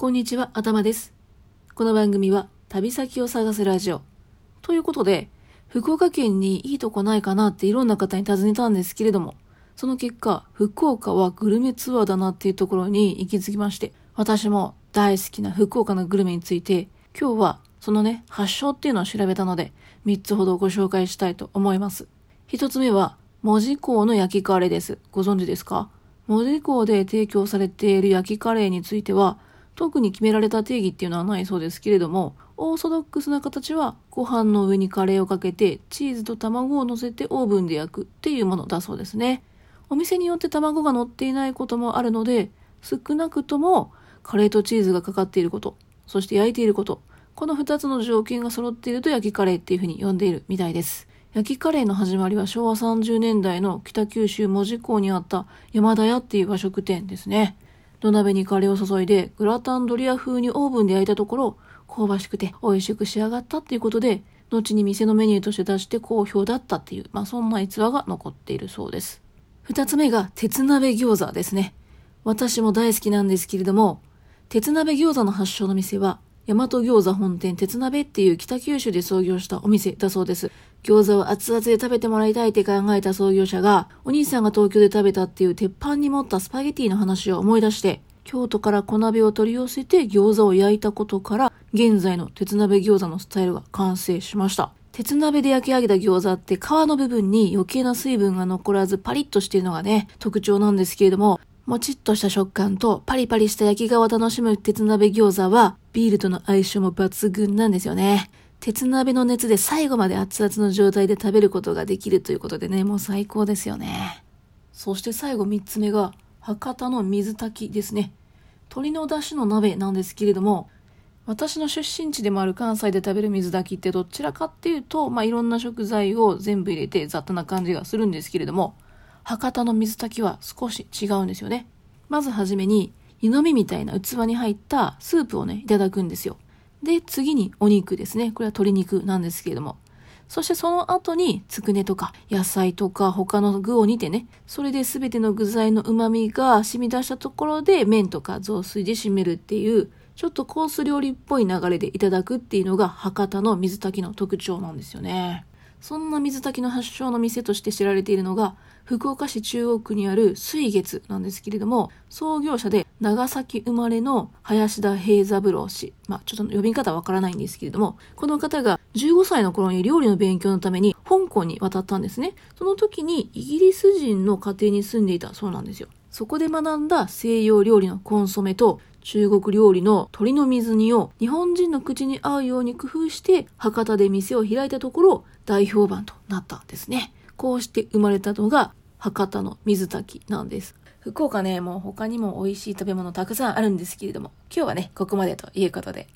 こんにちは、頭です。この番組は旅先を探すラジオ。ということで、福岡県にいいとこないかなっていろんな方に尋ねたんですけれども、その結果、福岡はグルメツアーだなっていうところに行き着きまして、私も大好きな福岡のグルメについて、今日はそのね、発祥っていうのを調べたので、3つほどご紹介したいと思います。1つ目は、門司港の焼きカレーです。ご存知ですか？門司港で提供されている焼きカレーについては、特に決められた定義っていうのはないそうですけれども、オーソドックスな形はご飯の上にカレーをかけてチーズと卵を乗せてオーブンで焼くっていうものだそうですね。お店によって卵が乗っていないこともあるので、少なくともカレーとチーズがかかっていること、そして焼いていること、この2つの条件が揃っていると焼きカレーっていうふうに呼んでいるみたいです。焼きカレーの始まりは昭和30年代の北九州門司港にあった山田屋っていう和食店ですね。土鍋にカレーを注いでグラタンドリア風にオーブンで焼いたところ香ばしくて美味しく仕上がったっていうことで後に店のメニューとして出して好評だったっていう、まあそんな逸話が残っているそうです。二つ目が鉄鍋餃子ですね。私も大好きなんですけれども、鉄鍋餃子の発祥の店は大和餃子本店鉄鍋っていう北九州で創業したお店だそうです。餃子を熱々で食べてもらいたいって考えた創業者が、お兄さんが東京で食べたっていう鉄板に持ったスパゲティの話を思い出して、京都から小鍋を取り寄せて餃子を焼いたことから、現在の鉄鍋餃子のスタイルが完成しました。鉄鍋で焼き上げた餃子って皮の部分に余計な水分が残らずパリッとしているのがね、特徴なんですけれども、もちっとした食感とパリパリした焼き皮を楽しむ鉄鍋餃子はビールとの相性も抜群なんですよね。鉄鍋の熱で最後まで熱々の状態で食べることができるということでね、もう最高ですよね。そして最後3つ目が博多の水炊きですね。鶏の出汁の鍋なんですけれども、私の出身地でもある関西で食べる水炊きってどちらかっていうと、まあ、いろんな食材を全部入れて雑多な感じがするんですけれども、博多の水炊きは少し違うんですよね。まずはじめに、湯飲みみたいな器に入ったスープをね、いただくんですよ。で、次にお肉ですね。これは鶏肉なんですけれども。そしてその後に、つくねとか野菜とか他の具を煮てね、それで全ての具材の旨味が染み出したところで麺とか雑炊で締めるっていう、ちょっとコース料理っぽい流れでいただくっていうのが博多の水炊きの特徴なんですよね。そんな水炊きの発祥の店として知られているのが、福岡市中央区にある水月なんですけれども、創業者で長崎生まれの林田平三郎氏。まあ、ちょっと呼び方わからないんですけれども、この方が15歳の頃に料理の勉強のために香港に渡ったんですね。その時にイギリス人の家庭に住んでいたそうなんですよ。そこで学んだ西洋料理のコンソメと中国料理の鶏の水煮を日本人の口に合うように工夫して博多で店を開いたところ大評判となったんですね。こうして生まれたのが博多の水炊きなんです。福岡ね、もう他にも美味しい食べ物たくさんあるんですけれども、今日はね、ここまでということで。